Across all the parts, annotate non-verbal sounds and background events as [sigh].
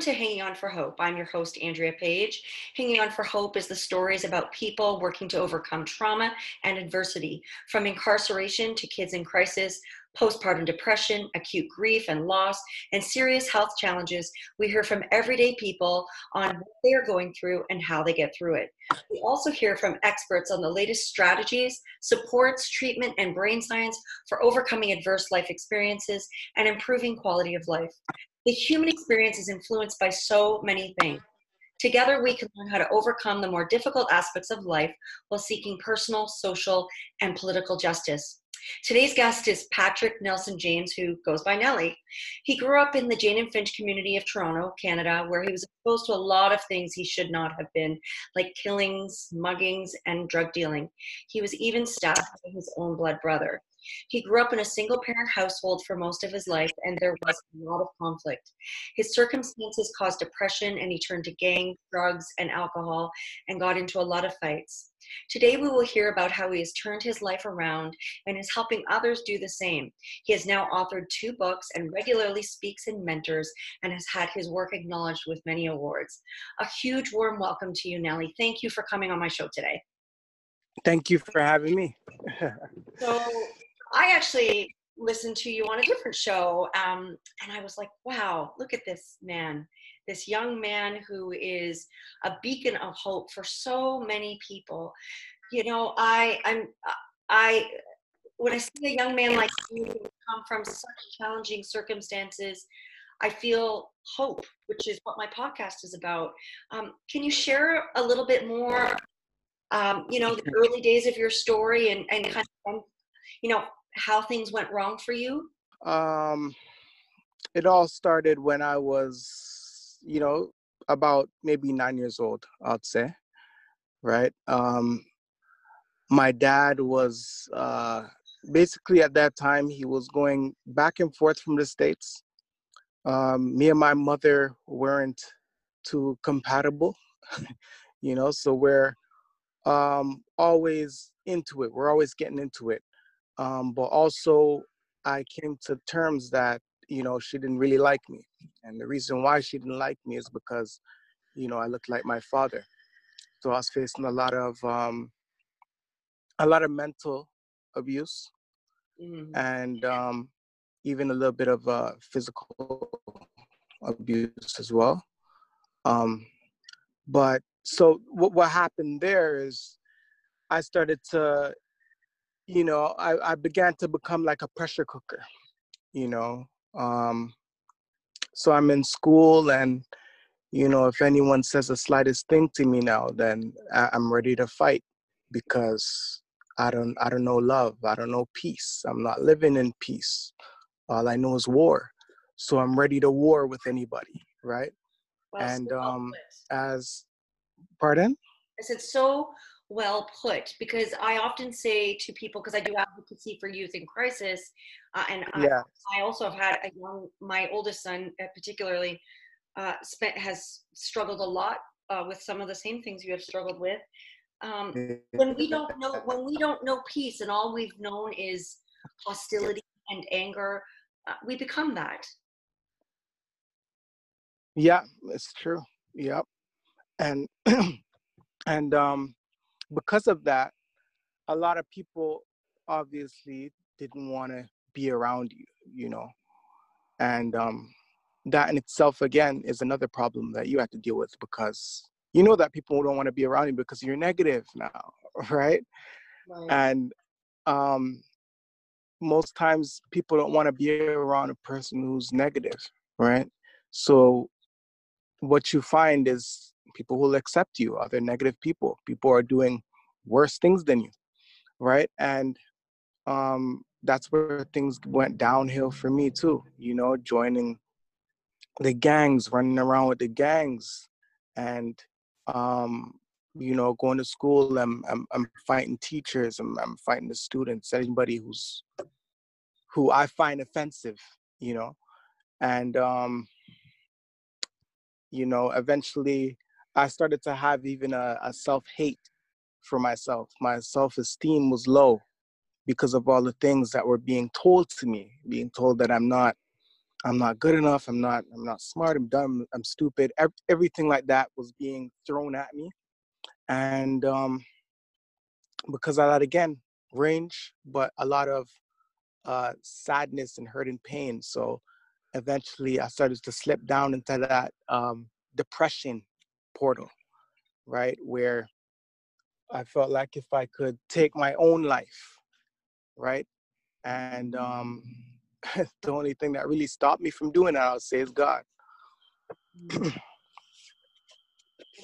Welcome to Hanging On for Hope. I'm your host, Andrea Page. Hanging On for Hope is the stories about people working to overcome trauma and adversity, from incarceration to kids in crisis, postpartum depression, acute grief and loss, and serious health challenges. We hear from everyday people on what they are going through and how they get through it. We also hear from experts on the latest strategies, supports, treatment, and brain science for overcoming adverse life experiences and improving quality of life. The human experience is influenced by so many things. Together, we can learn how to overcome the more difficult aspects of life while seeking personal, social, and political justice. Today's guest is Patrick Nelson James, who goes by Nelly. He grew up in the Jane and Finch community of Toronto, Canada, where he was exposed to a lot of things he should not have been, like killings, muggings, and drug dealing. He was even stabbed by his own blood brother. He grew up in a single parent household for most of his life, and there was a lot of conflict. His circumstances caused depression, and he turned to gangs, drugs, and alcohol and got into a lot of fights. Today, we will hear about how he has turned his life around and is helping others do the same. He has now authored two books and regularly speaks in mentors and has had his work acknowledged with many awards. A huge warm welcome to you, Nelly. Thank you for coming on my show today. Thank you for having me. [laughs] so, I actually listened to you on a different show, um, and I was like, wow, look at this man, this young man who is a beacon of hope for so many people. You know, I, I'm, I, when I see a young man like you come from such challenging circumstances, I feel hope, which is what my podcast is about. Um, can you share a little bit more um, you know, the early days of your story and, and kind of, you know, how things went wrong for you? Um, it all started when I was, you know, about maybe nine years old, I'd say, right? Um, my dad was uh, basically at that time, he was going back and forth from the States. Um, me and my mother weren't too compatible, [laughs] you know, so we're um, always into it. We're always getting into it um, but also I came to terms that you know she didn't really like me, and the reason why she didn't like me is because you know I looked like my father, so I was facing a lot of um, a lot of mental abuse, mm-hmm. and um, even a little bit of uh, physical abuse as well. Um, but so what what happened there is I started to you know, I, I began to become like a pressure cooker, you know. Um, so I'm in school and, you know, if anyone says the slightest thing to me now, then I, I'm ready to fight because I don't I don't know love. I don't know peace. I'm not living in peace. All I know is war. So I'm ready to war with anybody, right? Well, and so um as pardon? I said so well put because I often say to people because I do advocacy for youth in crisis, uh, and I, I, also have had a young, my oldest son uh, particularly, uh, spent has struggled a lot uh, with some of the same things you have struggled with. Um, when we don't know [laughs] when we don't know peace and all we've known is hostility and anger, uh, we become that. Yeah, it's true. Yep, and [clears throat] and um because of that, a lot of people obviously didn't want to be around you, you know. And um, that in itself, again, is another problem that you have to deal with because you know that people don't want to be around you because you're negative now, [laughs] right? right. And um, most times people don't want to be around a person who's negative, right? So what you find is people will accept you other negative people people are doing worse things than you right? And um that's where things went downhill for me too you know joining the gangs running around with the gangs and um you know going to school i'm i'm, I'm fighting teachers I'm, I'm fighting the students anybody who's who i find offensive you know? And um you know eventually I started to have even a, a self hate for myself. My self esteem was low because of all the things that were being told to me, being told that I'm not I'm not good enough. I'm not. I'm not smart. I'm dumb. I'm stupid. Everything like that was being thrown at me, and um, because of that, again, range, but a lot of uh, sadness and hurt and pain. So eventually, I started to slip down into that um, depression portal, right, where I felt like if I could take my own life, right, and um, [laughs] the only thing that really stopped me from doing that, I would say, is God. Mm. [clears throat]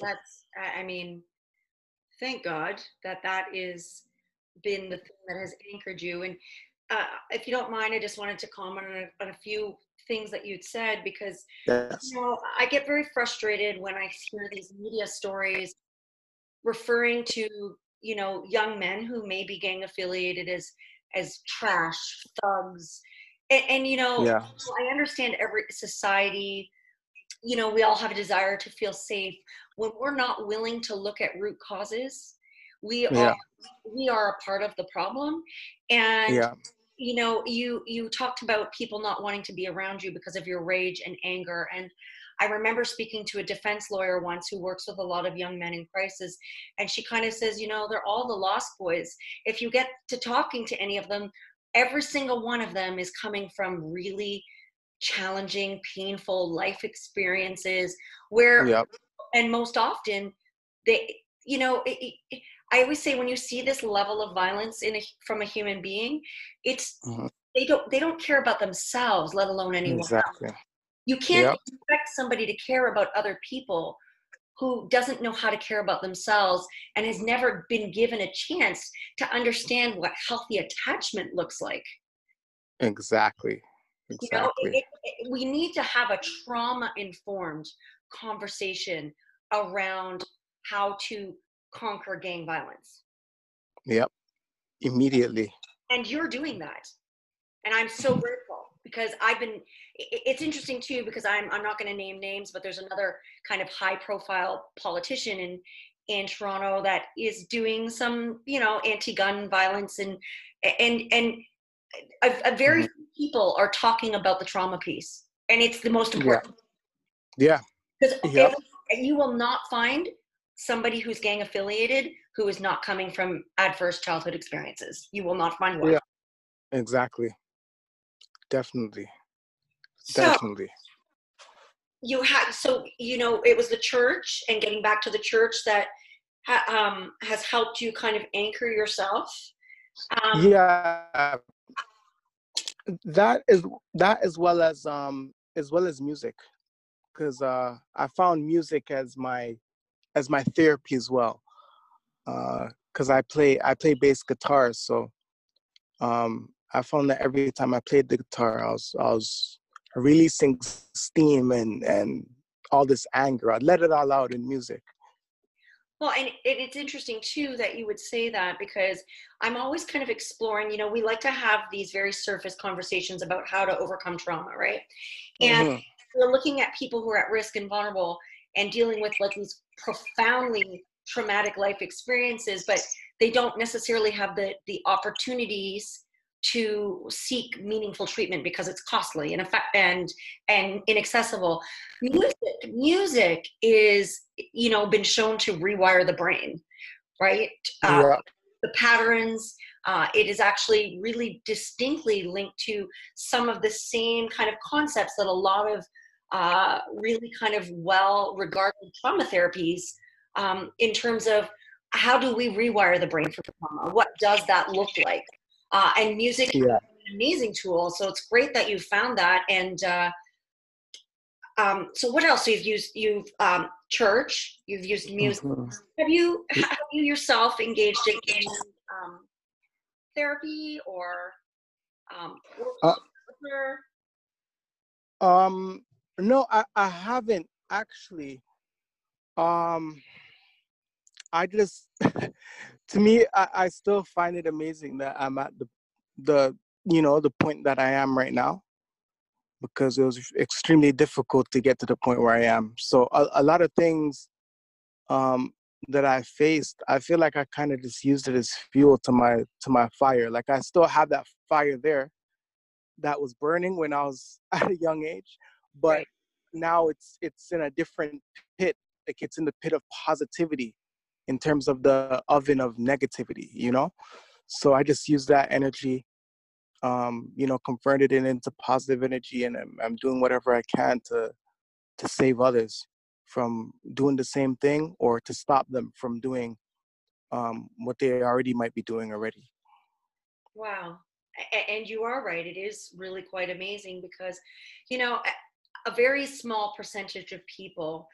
That's, I mean, thank God that that is been the thing that has anchored you. And uh, if you don't mind, I just wanted to comment on a, on a few things that you'd said because yes. you know I get very frustrated when I hear these media stories referring to you know young men who may be gang affiliated as as trash thugs and, and you know yeah. i understand every society you know we all have a desire to feel safe when we're not willing to look at root causes we yeah. are we are a part of the problem and yeah. you know you you talked about people not wanting to be around you because of your rage and anger and I remember speaking to a defense lawyer once who works with a lot of young men in crisis, and she kind of says, you know, they're all the lost boys. If you get to talking to any of them, every single one of them is coming from really challenging, painful life experiences where, yep. and most often, they, you know, it, it, I always say when you see this level of violence in a, from a human being, it's mm-hmm. they don't they don't care about themselves, let alone anyone exactly. else. You can't yep. expect somebody to care about other people who doesn't know how to care about themselves and has never been given a chance to understand what healthy attachment looks like. Exactly. Exactly. You know, it, it, we need to have a trauma informed conversation around how to conquer gang violence. Yep. Immediately. And you're doing that. And I'm so grateful because I've been it's interesting too because I'm I'm not going to name names but there's another kind of high profile politician in in Toronto that is doing some you know anti-gun violence and and and a, a very mm-hmm. few people are talking about the trauma piece and it's the most important. Yeah. Because yep. you will not find somebody who's gang affiliated who is not coming from adverse childhood experiences. You will not find one. Yeah. Exactly definitely. So, definitely. You had so you know it was the church and getting back to the church that ha, um, has helped you kind of anchor yourself um, yeah. That is that as well as um as well as music because uh i found music as my as my therapy as well because uh, i play i play bass guitar so um I found that every time I played the guitar, I was I was releasing steam and and all this anger. I let it all out in music. Well, and it's interesting too that you would say that because I'm always kind of exploring. You know, we like to have these very surface conversations about how to overcome trauma, right? And mm-hmm. we're looking at people who are at risk and vulnerable and dealing with like these profoundly traumatic life experiences, but they don't necessarily have the the opportunities to seek meaningful treatment because it's costly and effect and and inaccessible. Music music is you know been shown to rewire the brain right? Uh, yeah. the patterns uh, it is actually really distinctly linked to some of the same kind of concepts that a lot of uh, really kind of well regarded trauma therapies um, in terms of how do we rewire the brain for trauma? What does that look like uh, and music yeah. is an amazing tool. So it's great that you found that. And uh, um, so what else? You've used you've um, church. You've used music. Mm-hmm. Have you have you yourself engaged in, in um, therapy or um, uh, um no I, I haven't actually um I just, [laughs] to me, I, I still find it amazing that I'm at the, the, you know, the point that I am right now, because it was extremely difficult to get to the point where I am. So a, a lot of things um, that I faced, I feel like I kind of just used it as fuel to my to my fire. Like I still have that fire there, that was burning when I was [laughs] at a young age, but Right. now it's it's in a different pit. Like it's in the pit of positivity in terms of the oven of negativity, you know? So I just use that energy, um, you know, converted it into positive energy and I'm, I'm doing whatever I can to to save others from doing the same thing or to stop them from doing um, what they already might be doing already. Wow. And you are right. It is really quite amazing because, you know, a- a very small percentage of people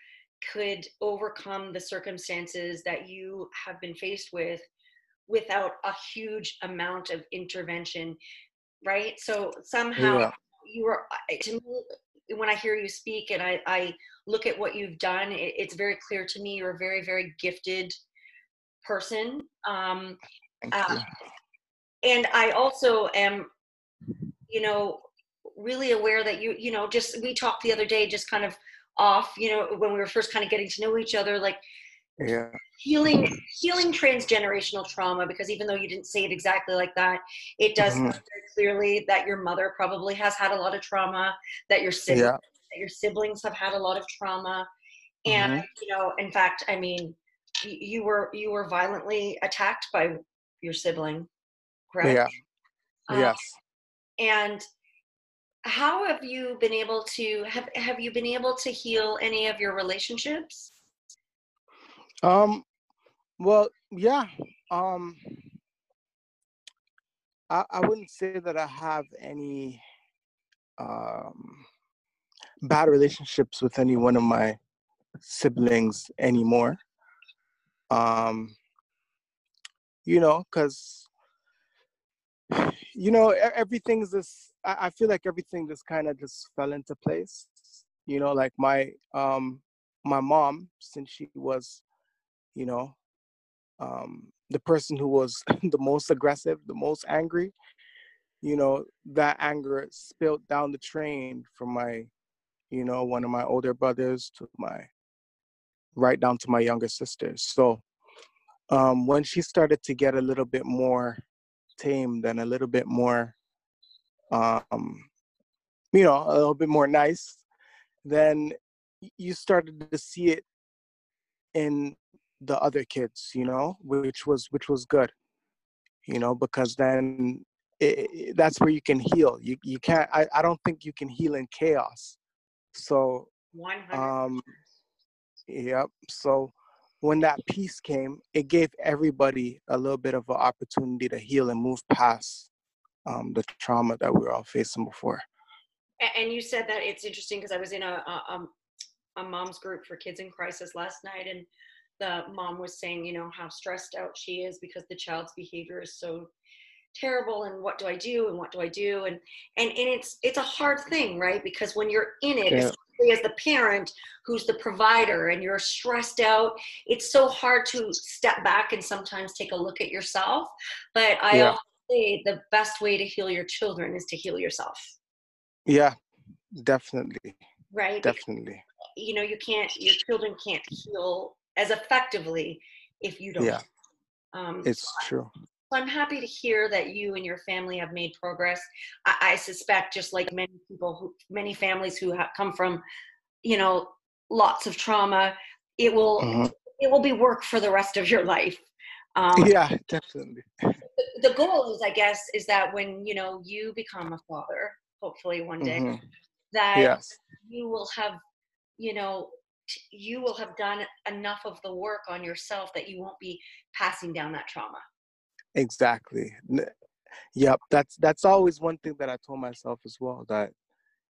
could overcome the circumstances that you have been faced with without a huge amount of intervention, right? So somehow Yeah. you are, to me, when I hear you speak and I, I look at what you've done, it, it's very clear to me you're a very, very gifted person. Um, uh, and I also am, you know, really aware that you, you know, just we talked the other day, just kind of off, you know, when we were first kind of getting to know each other, like Yeah. healing, healing transgenerational trauma. Because even though you didn't say it exactly like that, it does Mhm. very clearly that your mother probably has had a lot of trauma, that your siblings, Yeah. that your siblings have had a lot of trauma, Mm-hmm. and you know, in fact, I mean, y- you were you were violently attacked by your sibling, correct? Yeah. Um, Yes. and how have you been able to have have you been able to heal any of your relationships? Um. Well, yeah. Um. I I wouldn't say that I have any um bad relationships with any one of my siblings anymore. Um. You know, because [sighs] you know everything's this. I, I feel like everything just kind of just fell into place. You know, like my um my mom since she was, you know, um, the person who was [laughs] the most aggressive, the most angry, you know, that anger spilled down the train from my, you know, one of my older brothers to my, right down to my younger sisters. So um, when she started to get a little bit more tamed and a little bit more, um, you know, a little bit more nice, then you started to see it in the other kids you know which was which was good you know because then it, it- that's where you can heal you you can't I, I don't think you can heal in chaos so One hundred. um yep so when that peace came it gave everybody a little bit of an opportunity to heal and move past um the trauma that we were all facing before And you said that it's interesting because I was in a, a um, a mom's group for kids in crisis last night, and the mom was saying, you know, how stressed out she is because the child's behavior is so terrible, and what do I do, and what do I do, and and and it's it's a hard thing, right? Because when you're in it, Yeah. especially as the parent who's the provider, and you're stressed out, it's so hard to step back and sometimes take a look at yourself. But I Yeah. also say the best way to heal your children is to heal yourself, yeah definitely right? Because definitely. you know you can't your children can't heal as effectively if you don't. Yeah. Um it's true. so i'm happy to hear that you and your family have made progress. I, I suspect just like many people who many families who have come from you know lots of trauma it will Mhm. it will be work for the rest of your life. Um, yeah definitely [laughs] the goal is i guess is that when you know you become a father hopefully one day Mhm. that yes you will have you know t- you will have done enough of the work on yourself that you won't be passing down that trauma. Exactly. Yep that's that's always one thing that i told myself as well that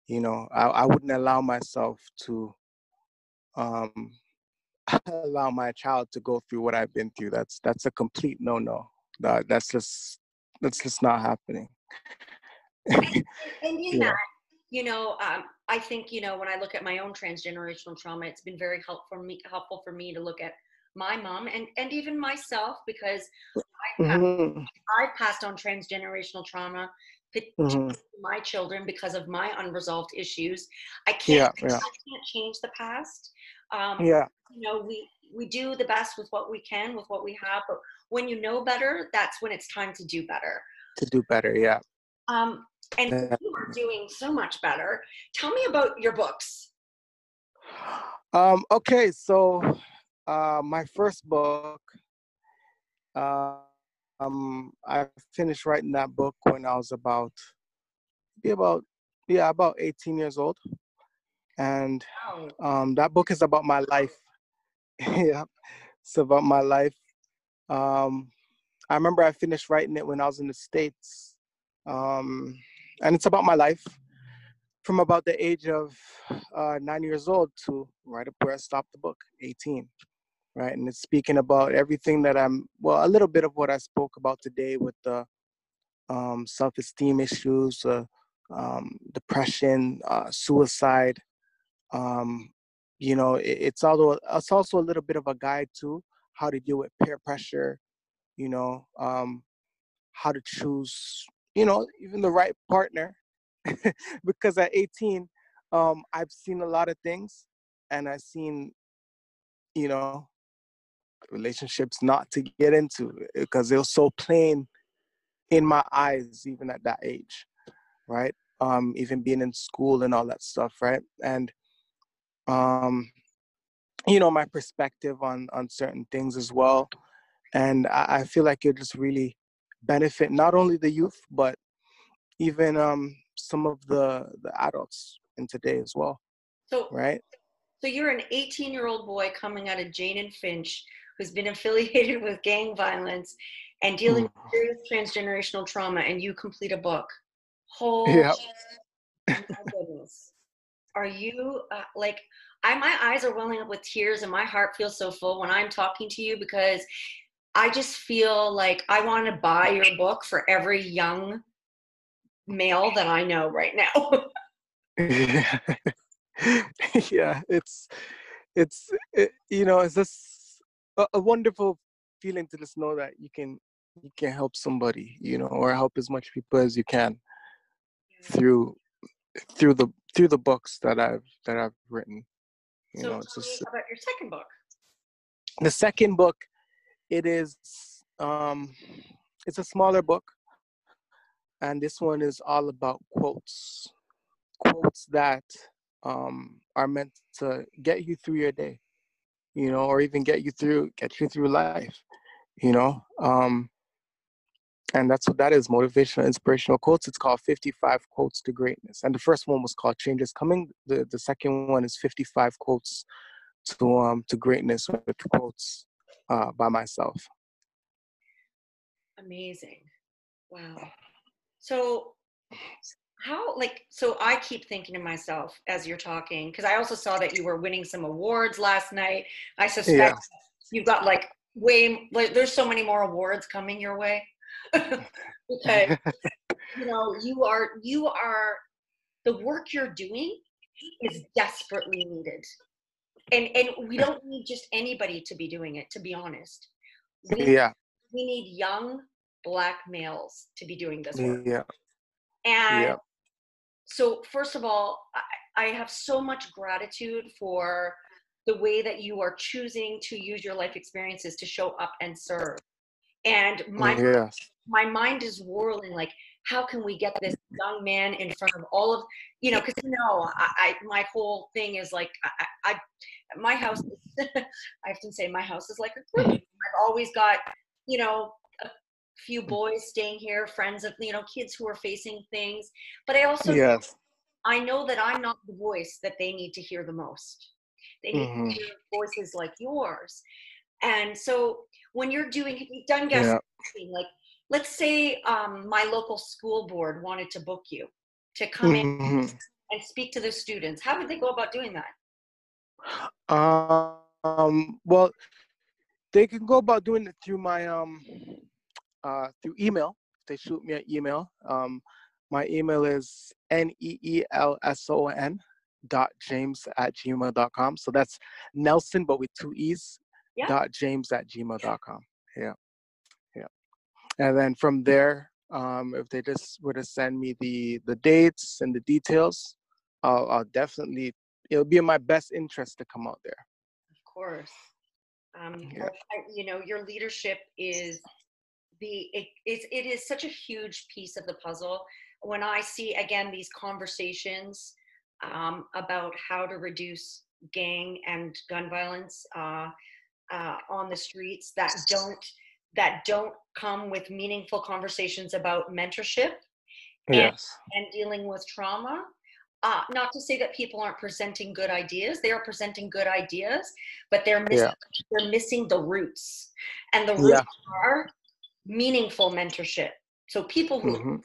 you know i, I wouldn't allow myself to um [laughs] allow my child to go through what i've been through. That's that's a complete no-no that that's just that's just not happening. And in [laughs] Yeah. that you know um, i think you know when i look at my own transgenerational trauma it's been very helpful for me helpful for me to look at my mom and and even myself because I've, pa- Mhm, I've passed on transgenerational trauma to mhm. my children because of my unresolved issues. I can't yeah i can't change the past. Um, yeah. you know we we do the best with what we can with what we have but when you know better that's when it's time to do better to do better yeah um, And you are doing so much better. Tell me about your books. Um, okay, so uh, my first book, uh, um, I finished writing that book when I was about, be about, yeah, about 18 years old, and um, that book is about my life. [laughs] yeah, it's about my life. Um, I remember I finished writing it when I was in the states, um, and it's about my life from about the age of uh, nine years old to right up where I stopped the book, 18 right? And it's speaking about everything that I'm, well, a little bit of what I spoke about today with the um, self-esteem issues, uh, um, depression, uh, suicide. Um, you know, it, it's also it's also a little bit of a guide to how to deal with peer pressure. You know, um, how to choose, you know, even the right partner. [laughs] because at 18, um, I've seen a lot of things, and I've seen, you know, relationships not to get into because it was so plain in my eyes even at that age right um even being in school and all that stuff right and um you know my perspective on on certain things as well and i, I feel like it just really benefit not only the youth but even um some of the the adults in today as well so right so you're an 18 year old boy coming out of jane and finch who's been [laughs] affiliated with gang violence and dealing mm. with serious transgenerational trauma, and you complete a book. whole yep. my goodness. Are you uh, like, I, my eyes are welling up with tears and my heart feels so full when I'm talking to you because I just feel like I want to buy your book for every young male that I know right now. yeah. [laughs] [laughs] yeah, it's it's it, you know, it's just a, a wonderful feeling to just know that you can you can help somebody, you know, or help as much people as you can through through the through the books that I've that I've written. You so know, it's just about your second book. The second book, it is um it's a smaller book. And this one is all about quotes. Quotes that um are meant to get you through your day you know, or even get you through get you through life, you know. Um, and that's what that is motivational inspirational quotes. It's called 55 quotes to greatness. And the first one was called change is coming. The, the second one is 55 quotes to um to greatness with quotes uh by myself. Amazing. Wow. So how like so i keep thinking to myself as you're talking because i also saw that you were winning some awards last night. I suspect yeah. you've got like way like there's so many more awards coming your way [laughs] because [laughs] you know you are you are the work you're doing is desperately needed. And and we don't need just anybody to be doing it to be honest. We, yeah. we need young black males to be doing this work. Yeah. And yeah. so first of all I, I have so much gratitude for the way that you are choosing to use your life experiences to show up and serve and my yes. my mind is whirling like how can we get this young man in front of all of you know because you know I, I, my whole thing is like I, I my house is, [laughs] I often say my house is like a group. I've always got you know a few mm. boys staying here, friends of you know kids who are facing things. But I also yes. I know that I'm not the voice that they need to hear the most. They need mm-hmm. to hear voices like yours. And so when you're doing, you've done guest yeah. like let's say um, my local school board wanted to book you to come mm-hmm. in and speak to the students. How would they go about doing that? Um, well, they can go about doing it through my um uh, through email. They shoot me an email. Um, my email is n-e-e-l-s-o-n dot james at gmail.com. So that's Nelson, but with two E's, yeah. dot james at gmail.com. Yeah. Yeah. And then from there, um, if they just were to send me the, the dates and the details, I'll, I'll definitely, it'll be in my best interest to come out there. Of course. Um, yeah. you know, your leadership is the it is it is such a huge piece of the puzzle when I see again these conversations um, about how to reduce gang and gun violence uh, uh, on the streets that don't that don't come with meaningful conversations about mentorship yes and, and dealing with trauma. Uh, not to say that people aren't presenting good ideas; they are presenting good ideas, but they're missing Yeah. they're missing the roots, and the roots Yeah. are meaningful mentorship. So people who Mhm.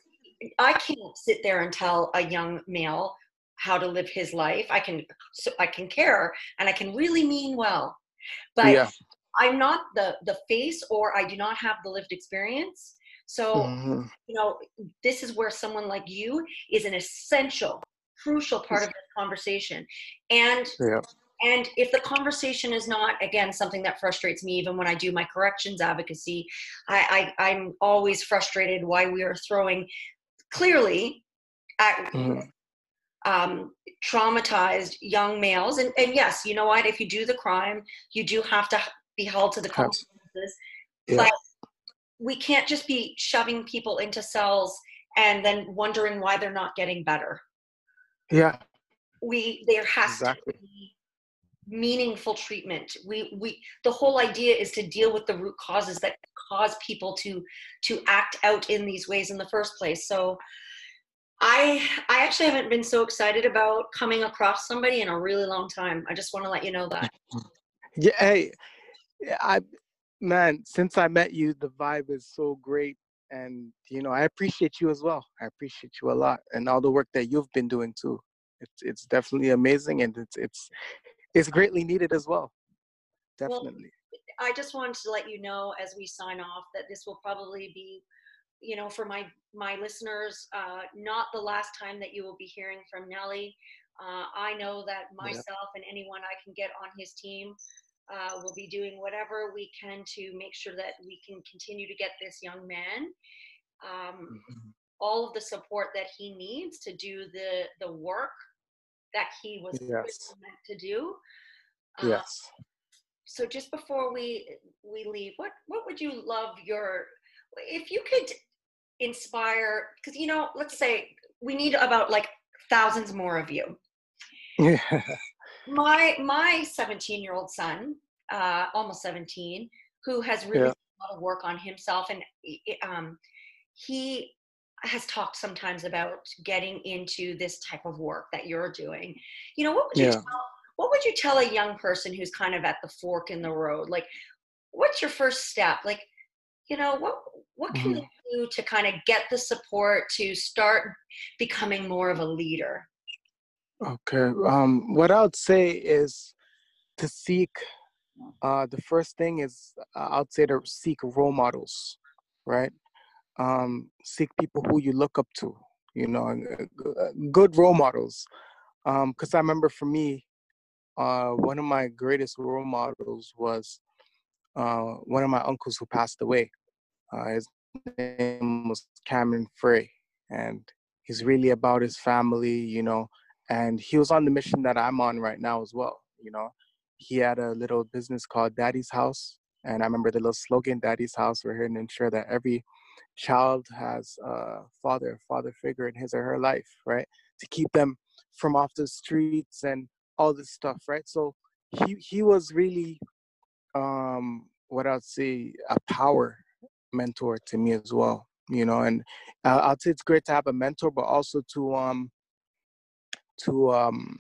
I can't sit there and tell a young male how to live his life. I can so I can care and I can really mean well. But yeah I'm not the the face or I do not have the lived experience. So, Mhm. you know, this is where someone like you is an essential crucial part of this conversation. And yeah and if the conversation is not again something that frustrates me even when i do my corrections advocacy i, I i'm always frustrated why we are throwing clearly at Mhm. Um, traumatized young males. And, and yes you know what? If you do the crime you do have to be held to the consequences. Yeah. but we can't just be shoving people into cells and then wondering why they're not getting better. Yeah. We there has Exactly. to be meaningful treatment. We we the whole idea is to deal with the root causes that cause people to to act out in these ways in the first place. So i i actually haven't been so excited about coming across somebody in a really long time i just want to let you know that [laughs] Yeah, hey, I man, since I met you, the vibe is so great, and you know, I appreciate you as well. I appreciate you a lot, and all the work that you've been doing too. It's it's definitely amazing, and it's it's it's greatly needed as well. Well, Definitely. I just wanted to let you know as we sign off that this will probably be, you know, for my my listeners, uh, not the last time that you will be hearing from Nelly. Uh, I know that Yeah. myself and anyone I can get on his team uh, will be doing whatever we can to make sure that we can continue to get this young man um, Mhm. all of the support that he needs to do the the work that he was Yes. meant to do. Uh, Yes. so just before we we leave what what would you love your if you could inspire because you know let's say we need about like thousands more of you Yeah. [laughs] my my 17 year old son uh almost 17 who has really Yeah. a lot of work on himself and um he has talked sometimes about getting into this type of work that you're doing you know what would you Yeah. tell what would you tell a young person who's kind of at the fork in the road like what's your first step like you know what what can Mhm. they do to kind of get the support to start becoming more of a leader Okay. Um, what I would say is to seek. Uh, the first thing is uh, I'd say to seek role models, right? Um, seek people who you look up to. You know, uh, uh, good role models. Um, because I remember for me, uh, one of my greatest role models was uh, one of my uncles who passed away. Uh, his name was Cameron Frey, and he's really about his family, you know. And he was on the mission that I'm on right now as well, you know. He had a little business called Daddy's House, and I remember the little slogan, "Daddy's House." We're here to ensure that every child has a father, father figure in his or her life, right? To keep them from off the streets and all this stuff, right? So he he was really um what I'd say a power mentor to me as well you know and uh, i'd say it's great to have a mentor but also to um to um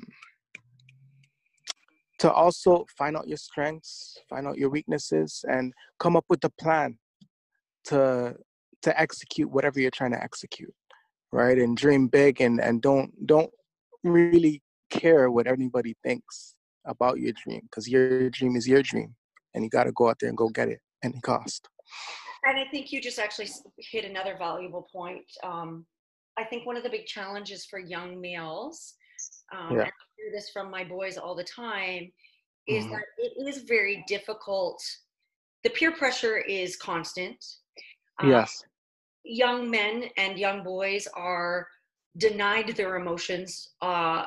to also find out your strengths find out your weaknesses and come up with a plan to to execute whatever you're trying to execute right and dream big and and don't don't really care what anybody thinks about your dream because your dream is your dream and you got to go out there and go get it any cost And I think you just actually hit another valuable point. Um, I think one of the big challenges for young males, um, Yeah. and I hear this from my boys all the time, is Mhm. that it is very difficult. The peer pressure is constant. Um, yes Young men and young boys are denied their emotions uh,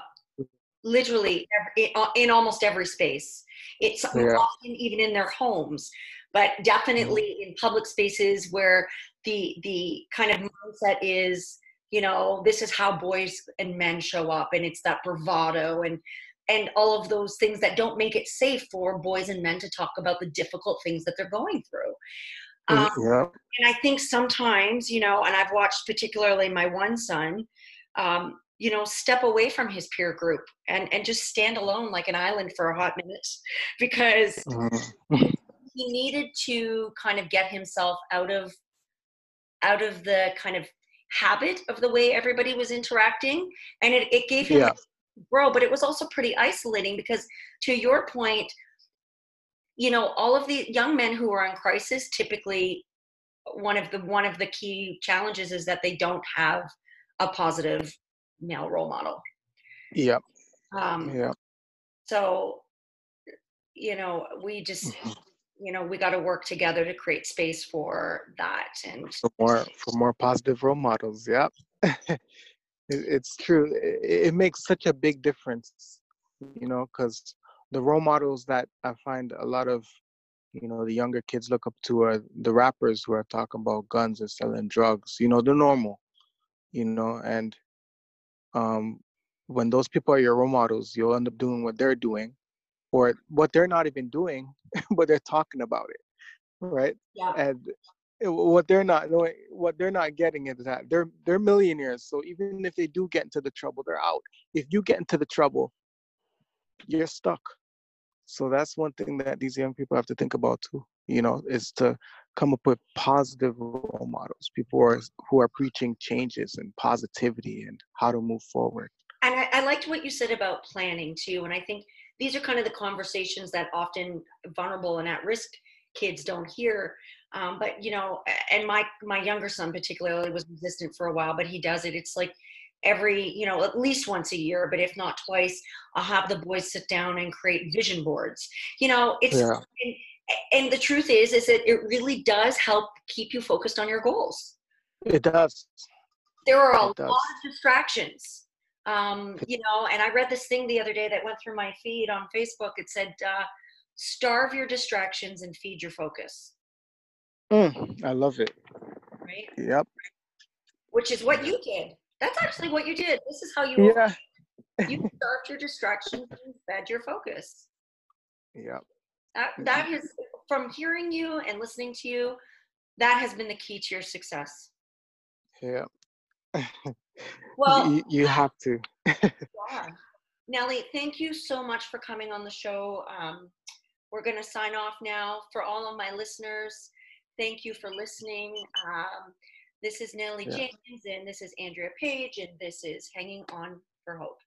literally every, in almost every space. It's Yeah. often even in their homes, but definitely in public spaces where the the kind of mindset is you know this is how boys and men show up and it's that bravado and and all of those things that don't make it safe for boys and men to talk about the difficult things that they're going through um, yeah. and i think sometimes you know and i've watched particularly my one son um, you know step away from his peer group and and just stand alone like an island for a hot minute [laughs] because Mhm. He needed to kind of get himself out of out of the kind of habit of the way everybody was interacting and it, it gave him Yeah. grow but it was also pretty isolating because to your point you know all of the young men who are in crisis typically one of the one of the key challenges is that they don't have a positive male role model Yeah. um, Yeah. so you know we just Mhm. You know we got to work together to create space for that and For more for more positive role models. Yeah. [laughs] it, it's true. It, it makes such a big difference, you know, because the role models that I find a lot of, you know, the younger kids look up to are the rappers who are talking about guns and selling drugs. You know, the normal, you know, and um, when those people are your role models, you'll end up doing what they're doing, or what they're not even doing, [laughs] but they're talking about it, right? yeah. And eh, what they're not knowing what they're not getting is that they're they're millionaires so even if they do get into the trouble they're out. If you get into the trouble you're stuck. So that's one thing that these young people have to think about too you know is to come up with positive role models people who are who are preaching changes and positivity and how to move forward. And I, I liked what you said about planning too and i think these are kind of the conversations that often vulnerable and at risk kids don't hear. Um, but you know and my my younger son particularly was resistant for a while but he does it. It's like every you know at least once a year but if not twice i'll have the boys sit down and create vision boards. You know it's Yeah. and, and the truth is is that it really does help keep you focused on your goals. It does. There are a lot of distractions um, you know and i read this thing the other day that went through my feed on facebook. It said uh, starve your distractions and feed your focus. Mm, i love it. Right? Yep. Which is what you did. That's actually what you did. This is how you yeah. you [laughs] starved your distractions and fed your focus. Yep. That, that is from hearing you and listening to you that has been the key to your success. Yeah [laughs] well you, you have to [laughs] Yeah. Nelly, thank you so much for coming on the show. Um, we're going to sign off now. For all of my listeners, thank you for listening. Um, this is Nelly Yeah. James, and this is Andrea Page, and this is Hanging On for Hope.